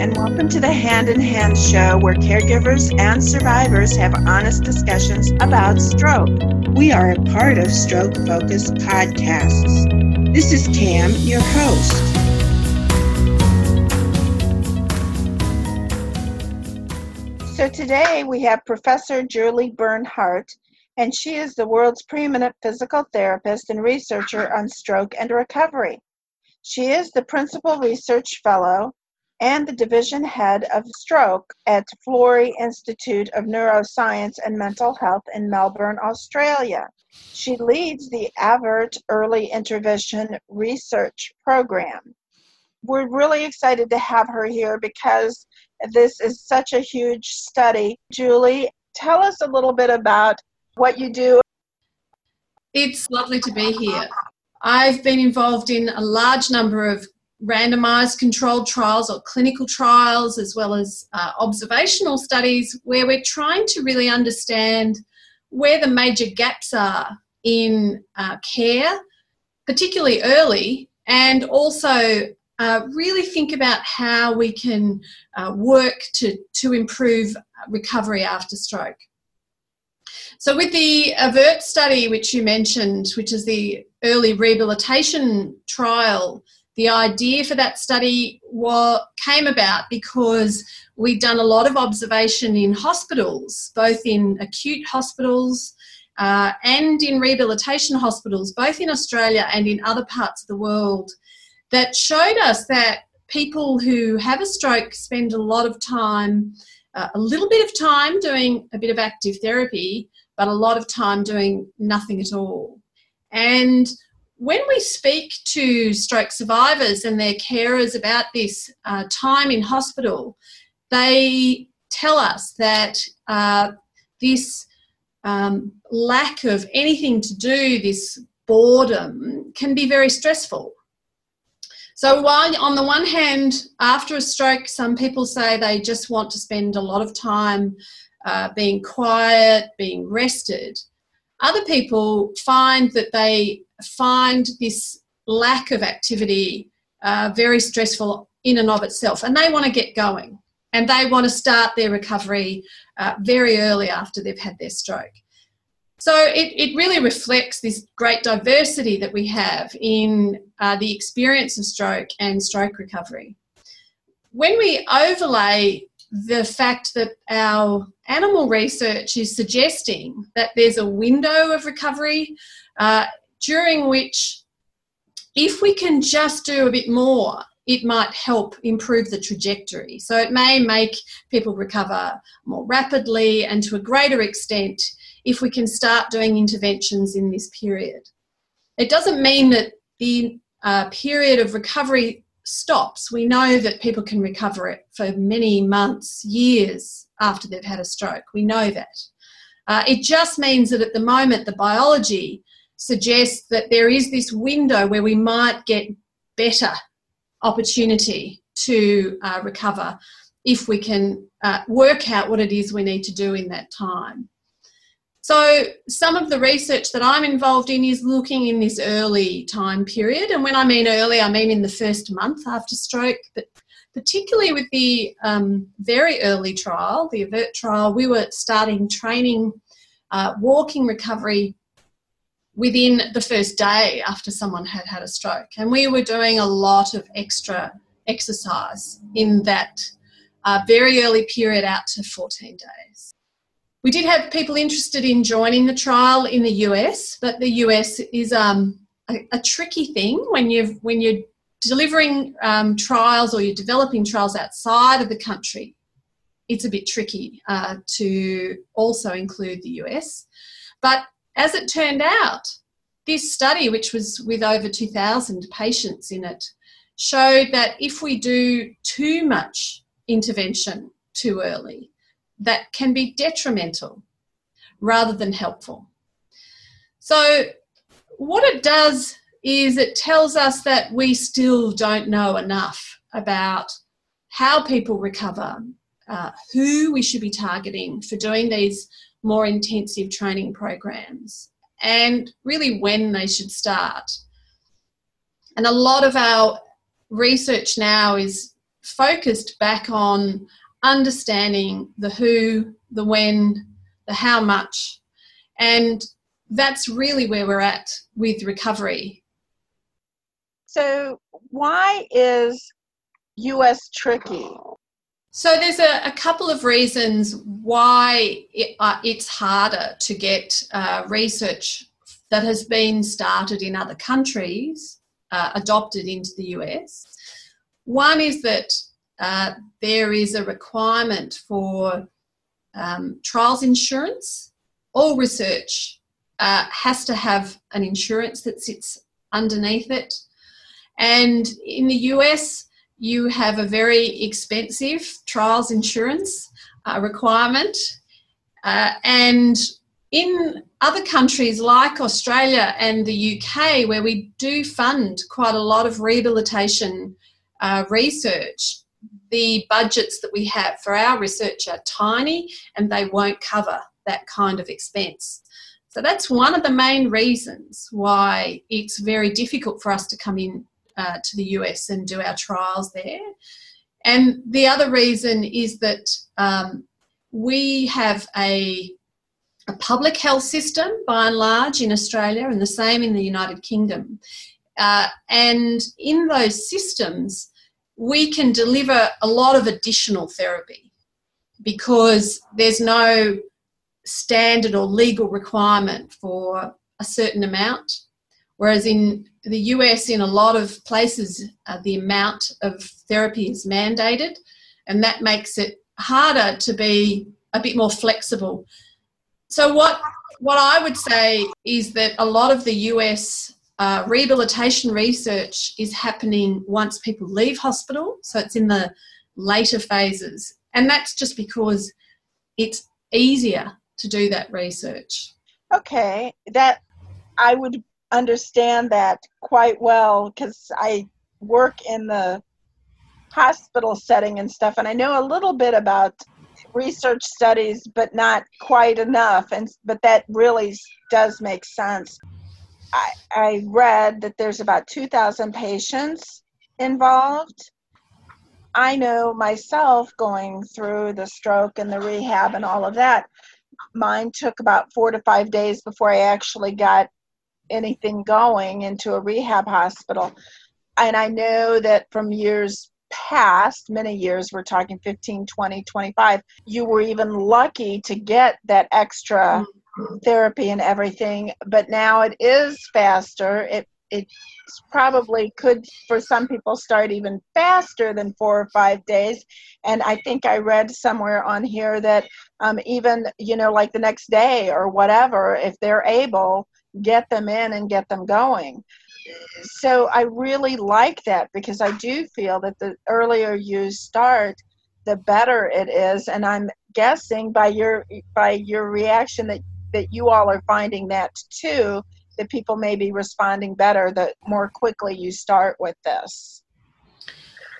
and welcome to the Hand in Hand show where caregivers and survivors have honest discussions about stroke. We are a part of Stroke Focus Podcasts. This is Cam, your host. So today we have Professor Julie Bernhardt, and she is the world's preeminent physical therapist and researcher on stroke and recovery. She is the Principal Research Fellow and the Division Head of Stroke at Florey Institute of Neuroscience and Mental Health in Melbourne, Australia. She leads the AVERT Early Intervention Research Program. We're really excited to have her here because this is such a huge study. Julie, tell us a little bit about what you do. It's lovely to be here. I've been involved in a large number of randomized controlled trials or clinical trials, as well as uh, observational studies, where we're trying to really understand where the major gaps are in uh, care, particularly early, and also uh, really think about how we can uh, work to, to improve recovery after stroke. So, with the AVERT study, which you mentioned, which is the early rehabilitation trial, the idea for that study what came about because we'd done a lot of observation in hospitals, both in acute hospitals uh, and in rehabilitation hospitals, both in Australia and in other parts of the world, that showed us that people who have a stroke spend a lot of time, uh, a little bit of time doing a bit of active therapy, but a lot of time doing nothing at all. And when we speak to stroke survivors and their carers about this uh, time in hospital, they tell us that uh, this um, lack of anything to do, this boredom, can be very stressful. So, while on the one hand, after a stroke, some people say they just want to spend a lot of time uh, being quiet, being rested. Other people find that they find this lack of activity uh, very stressful in and of itself, and they want to get going and they want to start their recovery uh, very early after they've had their stroke. So it, it really reflects this great diversity that we have in uh, the experience of stroke and stroke recovery. When we overlay the fact that our animal research is suggesting that there's a window of recovery uh, during which, if we can just do a bit more, it might help improve the trajectory. So it may make people recover more rapidly and to a greater extent if we can start doing interventions in this period. It doesn't mean that the uh, period of recovery stops, we know that people can recover it for many months, years after they've had a stroke. We know that. Uh, it just means that at the moment, the biology suggests that there is this window where we might get better opportunity to uh, recover if we can uh, work out what it is we need to do in that time. So, some of the research that I'm involved in is looking in this early time period. And when I mean early, I mean in the first month after stroke. But particularly with the um, very early trial, the AVERT trial, we were starting training uh, walking recovery within the first day after someone had had a stroke. And we were doing a lot of extra exercise in that uh, very early period out to 14 days. We did have people interested in joining the trial in the US, but the US is um, a, a, tricky thing when you've when you're delivering um, trials or you're developing trials outside of the country. It's a bit tricky uh, to also include the US, but as it turned out, this study, which was with over 2,000 patients in it, showed that if we do too much intervention too early, that can be detrimental rather than helpful. So, what it does is it tells us that we still don't know enough about how people recover, uh, who we should be targeting for doing these more intensive training programs, and really when they should start. And a lot of our research now is focused back on understanding the who, the when, the how much. And that's really where we're at with recovery. So, why is US tricky? So, there's a, a couple of reasons why it, uh, it's harder to get uh, research that has been started in other countries uh, adopted into the US. One is that uh, there is a requirement for um, trials insurance. All research uh, has to have an insurance that sits underneath it. And in the US, you have a very expensive trials insurance uh, requirement. Uh, and in other countries like Australia and the UK, where we do fund quite a lot of rehabilitation uh, research, the budgets that we have for our research are tiny and they won't cover that kind of expense. So that's one of the main reasons why it's very difficult for us to come in uh, to the US and do our trials there. And the other reason is that um, we have a, a public health system by and large in Australia and the same in the United Kingdom. Uh, and in those systems, we can deliver a lot of additional therapy because there's no standard or legal requirement for a certain amount. Whereas in the US, in a lot of places, uh, the amount of therapy is mandated, and that makes it harder to be a bit more flexible. So, what, what I would say is that a lot of the US uh, rehabilitation research is happening once people leave hospital, so it's in the later phases. And that's just because it's easier to do that research. Okay, that I would understand that quite well because I work in the hospital setting and stuff, and I know a little bit about research studies, but not quite enough. And but that really does make sense. I, I read that there's about 2,000 patients involved. I know myself going through the stroke and the rehab and all of that. Mine took about four to five days before I actually got anything going into a rehab hospital. And I know that from years past, many years, we're talking 15, 20, 25, you were even lucky to get that extra mm-hmm. Therapy and everything, but now it is faster. It it probably could for some people start even faster than four or five days. And i think i read somewhere on here that um, even you know like the next day or whatever if they're able get them in and get them going. So i really like that because i do feel that the earlier you start the better it is. And i'm guessing by your by your reaction that that you all are finding that too that people may be responding better the more quickly you start with this?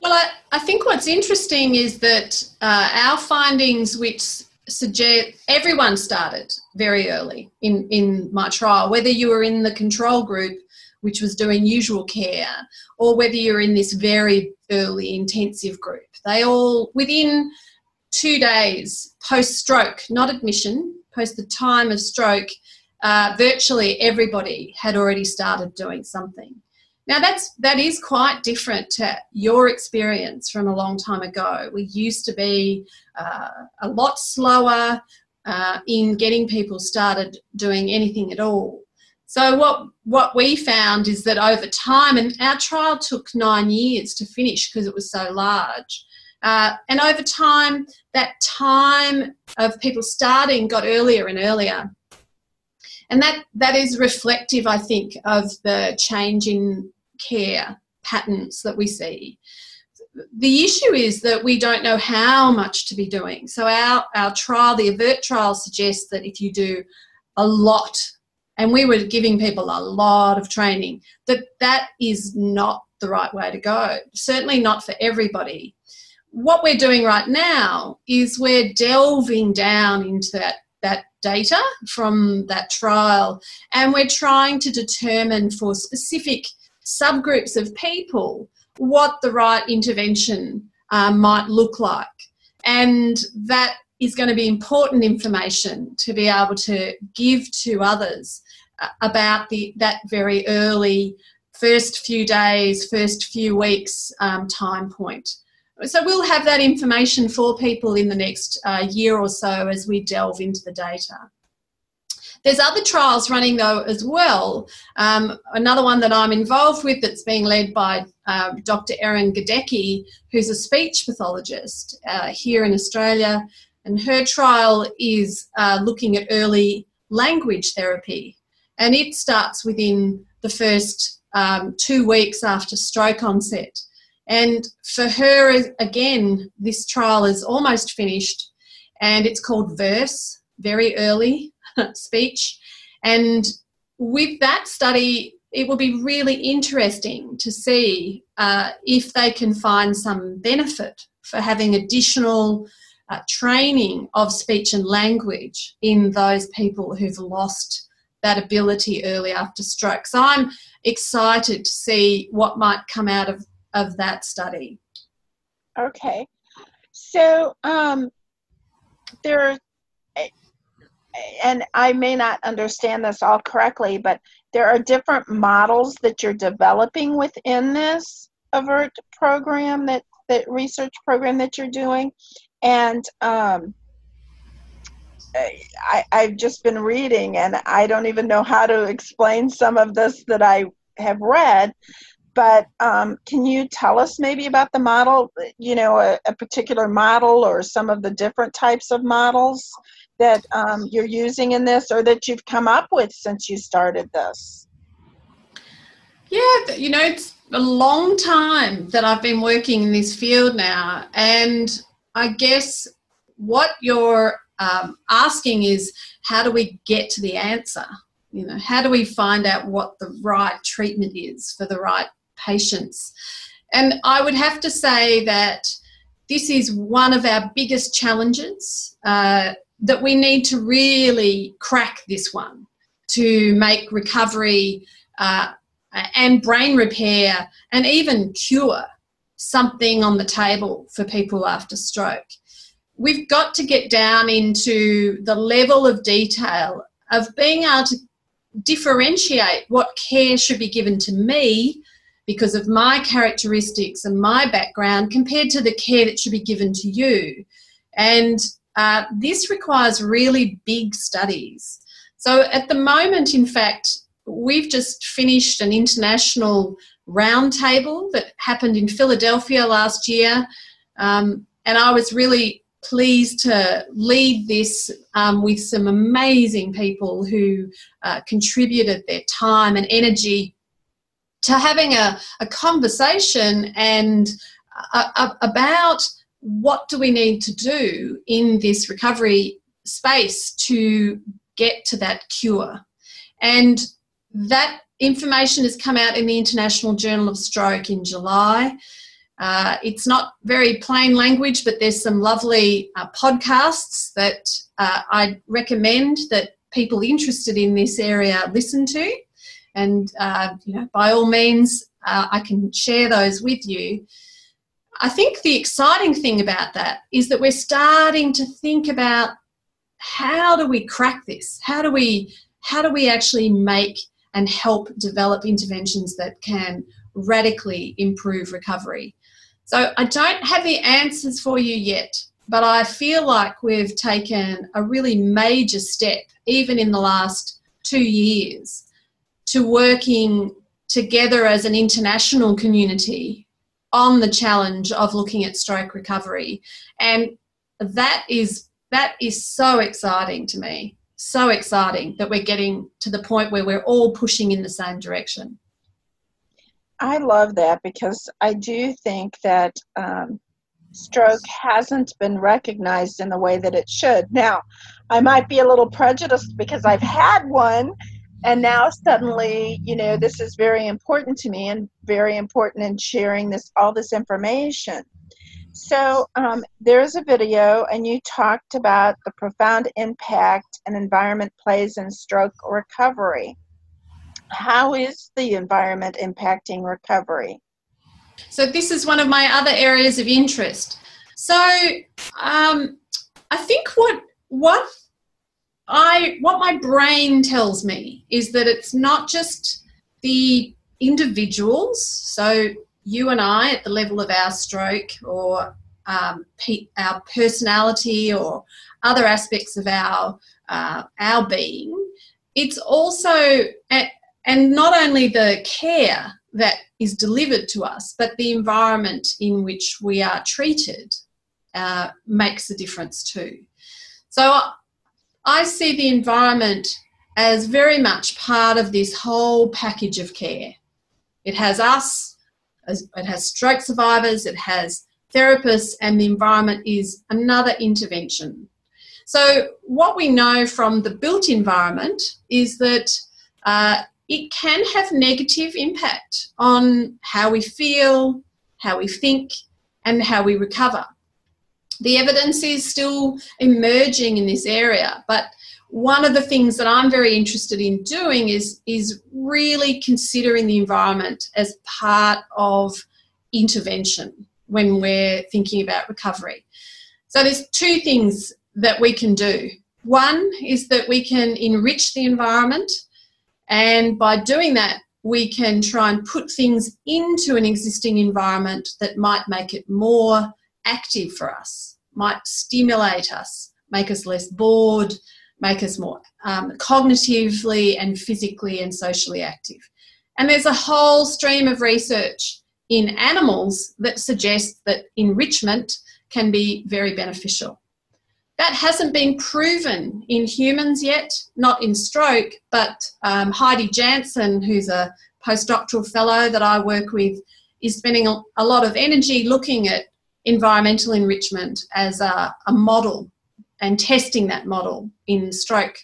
Well i, I think what's interesting is that uh, our findings which suggest everyone started very early in, in my trial whether you were in the control group which was doing usual care or whether you're in this very early intensive group. They all within two days post stroke not admission post the time of stroke, uh, virtually everybody had already started doing something. Now that's that is quite different to your experience from a long time ago. We used to be uh, a lot slower uh, in getting people started doing anything at all. So what what we found is that over time, and our trial took nine years to finish because it was so large. Uh, and over time, that time of people starting got earlier and earlier. And that, that is reflective, I think, of the change in care patterns that we see. The issue is that we don't know how much to be doing. So, our, our trial, the AVERT trial, suggests that if you do a lot, and we were giving people a lot of training, that that is not the right way to go. Certainly not for everybody what we're doing right now is we're delving down into that, that data from that trial and we're trying to determine for specific subgroups of people what the right intervention um, might look like. And that is going to be important information to be able to give to others uh, about the that very early first few days, first few weeks um, time point. So we'll have that information for people in the next uh, year or so as we delve into the data. There's other trials running though as well. Um, another one that I'm involved with that's being led by uh, Dr. Erin Godecki, who's a speech pathologist uh, here in Australia, and her trial is uh, looking at early language therapy, and it starts within the first um, two weeks after stroke onset. And for her, again, this trial is almost finished, and it's called VERSE, very early speech. And with that study, it will be really interesting to see uh, if they can find some benefit for having additional uh, training of speech and language in those people who've lost that ability early after stroke. So I'm excited to see what might come out of, of that study. Okay. So um, there are and I may not understand this all correctly, but there are different models that you're developing within this AVERT program that that research program that you're doing, and um, I, I've just been reading, and I don't even know how to explain some of this that I have read. But um, can you tell us maybe about the model? You know, a, a particular model or some of the different types of models that um, you're using in this or that you've come up with since you started this? Yeah, you know, it's a long time that I've been working in this field now. And I guess what you're um, asking is how do we get to the answer? You know, how do we find out what the right treatment is for the right patients? And I would have to say that this is one of our biggest challenges. Uh, that we need to really crack this one to make recovery uh, and brain repair and even cure something on the table for people after stroke. We've got to get down into the level of detail of being able to differentiate what care should be given to me because of my characteristics and my background compared to the care that should be given to you. And uh, this requires really big studies. So at the moment, in fact, we've just finished an international roundtable that happened in Philadelphia last year. Um, and I was really pleased to lead this um, with some amazing people who uh, contributed their time and energy to having a, a conversation and uh, uh about what do we need to do in this recovery space to get to that cure? And that information has come out in the International Journal of Stroke in July. Uh, it's not very plain language, but there's some lovely uh, podcasts that uh, I recommend that people interested in this area listen to. And uh, you know, by all means, uh, I can share those with you. I think the exciting thing about that is that we're starting to think about how do we crack this? How do we how do we actually make and help develop interventions that can radically improve recovery? So I don't have the answers for you yet, but I feel like we've taken a really major step, even in the last two years, to working together as an international community on the challenge of looking at stroke recovery. And that is that is so exciting to me. So exciting that we're getting to the point where we're all pushing in the same direction. I love that because I do think that um, stroke hasn't been recognized in the way that it should. Now, I might be a little prejudiced because I've had one and now suddenly you know this is very important to me and very important in sharing this all this information. So um, there's a video and you talked about the profound impact an environment plays in stroke recovery. How is the environment impacting recovery? So, this is one of my other areas of interest. So, um, I think what what I what my brain tells me is that it's not just the individuals. So you and I, at the level of our stroke or um, our personality or other aspects of our uh, our being, it's also and not only the care that is delivered to us, but the environment in which we are treated uh, makes a difference too. So I see the environment as very much part of this whole package of care. It has us, it has stroke survivors, it has therapists, and the environment is another intervention. So, what we know from the built environment is that uh, it can have negative impact on how we feel, how we think, and how we recover. The evidence is still emerging in this area, but one of the things that I'm very interested in doing is, is really considering the environment as part of intervention when we're thinking about recovery. So there's two things that we can do. One is that we can enrich the environment, and by doing that, we can try and put things into an existing environment that might make it more active for us, might stimulate us, make us less bored, make us more um, cognitively and physically and socially active. And there's a whole stream of research in animals that suggests that enrichment can be very beneficial. That hasn't been proven in humans yet, not in stroke, but um, Heidi Janssen, who's a postdoctoral fellow that I work with, is spending a lot of energy looking at environmental enrichment as a, a model and testing that model in stroke.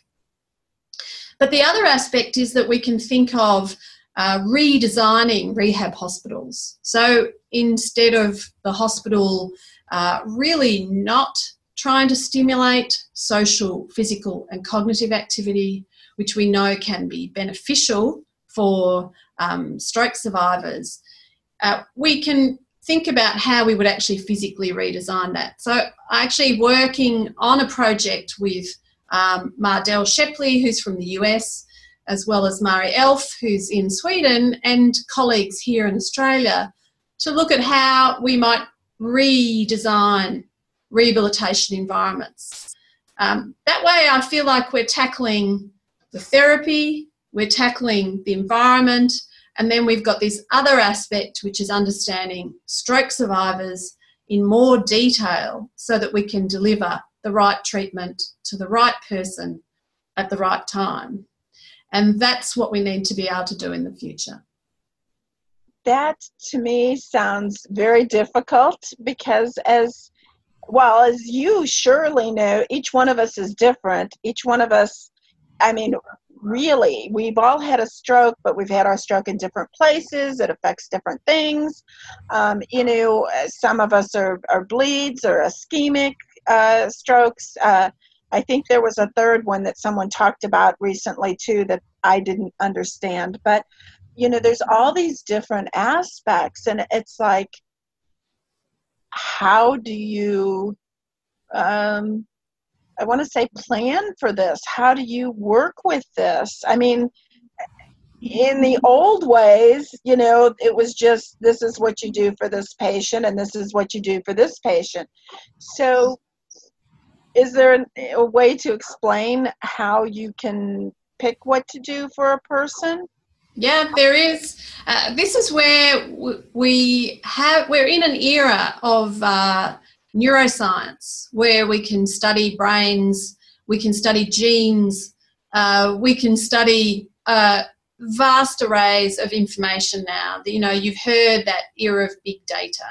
But the other aspect is that we can think of uh, redesigning rehab hospitals. So instead of the hospital uh, really not trying to stimulate social, physical, and cognitive activity, which we know can be beneficial for um, stroke survivors, uh, we can think about how we would actually physically redesign that. So, actually working on a project with um, Mardelle Shepley, who's from the US, as well as Marie Elf, who's in Sweden, and colleagues here in Australia, to look at how we might redesign rehabilitation environments. Um, that way, I feel like we're tackling the therapy, we're tackling the environment, and then we've got this other aspect, which is understanding stroke survivors in more detail so that we can deliver the right treatment to the right person at the right time. And that's what we need to be able to do in the future. That to me sounds very difficult because, as well as you surely know, each one of us is different. Each one of us, I mean, really? We've all had a stroke but we've had our stroke in different places. It affects different things. Um, you know some of us are, are bleeds or ischemic uh, strokes. Uh, i think there was a third one that someone talked about recently too that i didn't understand. But you know there's all these different aspects and it's like how do you um, I want to say plan for this. How do you work with this? I mean, in the old ways, you know, it was just this is what you do for this patient and this is what you do for this patient. So, is there a way to explain how you can pick what to do for a person? Yeah, there is. Uh, this is where we have, we're in an era of uh, neuroscience, where we can study brains, we can study genes, uh, we can study uh, vast arrays of information now. You know, you've heard that era of big data.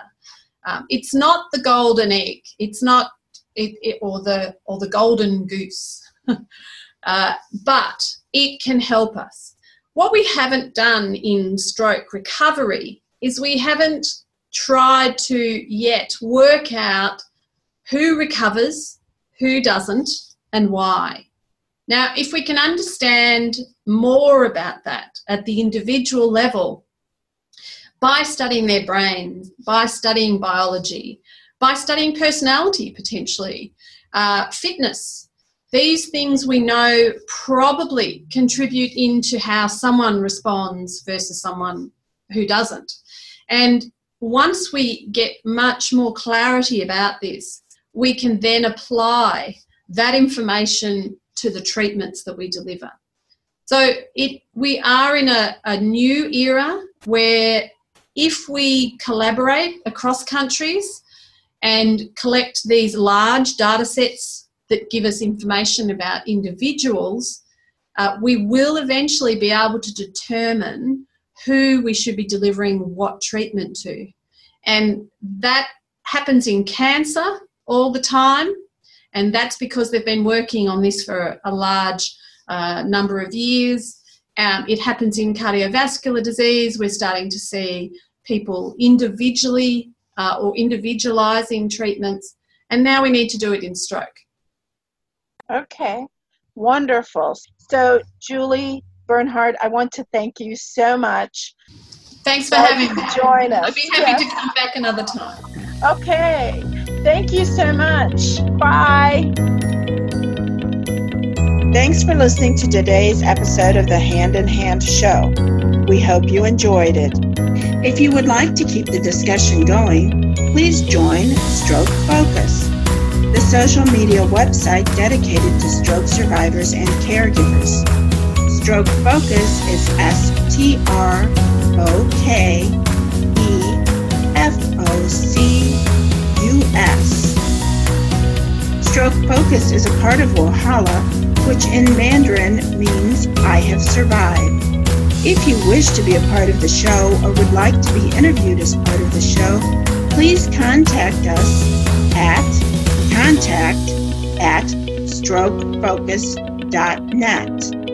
Um, it's not the golden egg. It's not it, it or the or the golden goose, uh, but it can help us. What we haven't done in stroke recovery is we haven't tried to yet work out who recovers, who doesn't, and why. Now, if we can understand more about that at the individual level, by studying their brains, by studying biology, by studying personality potentially, uh, fitness. These things we know probably contribute into how someone responds versus someone who doesn't. And once we get much more clarity about this, we can then apply that information to the treatments that we deliver. So it we are in a, a new era where if we collaborate across countries and collect these large data sets that give us information about individuals, uh, we will eventually be able to determine who we should be delivering what treatment to. And that happens in cancer all the time, and that's because they've been working on this for a large uh, number of years. Um, it happens in cardiovascular disease. We're starting to see people individually uh, or individualizing treatments, and now we need to do it in stroke. Okay, wonderful. So, Julie Bernhardt, I want to thank you so much. Thanks for having me. Join us. I'd be happy yes. to come back another time. Okay. Thank you so much. Bye. Thanks for listening to today's episode of the Hand in Hand Show. We hope you enjoyed it. If you would like to keep the discussion going, please join Stroke Focus, the social media website dedicated to stroke survivors and caregivers. Stroke Focus is S T R O K E F O C U S. Stroke Focus is a part of Wohala, which in Mandarin means I have survived. If you wish to be a part of the show or would like to be interviewed as part of the show, please contact us at contact at strokefocus.net.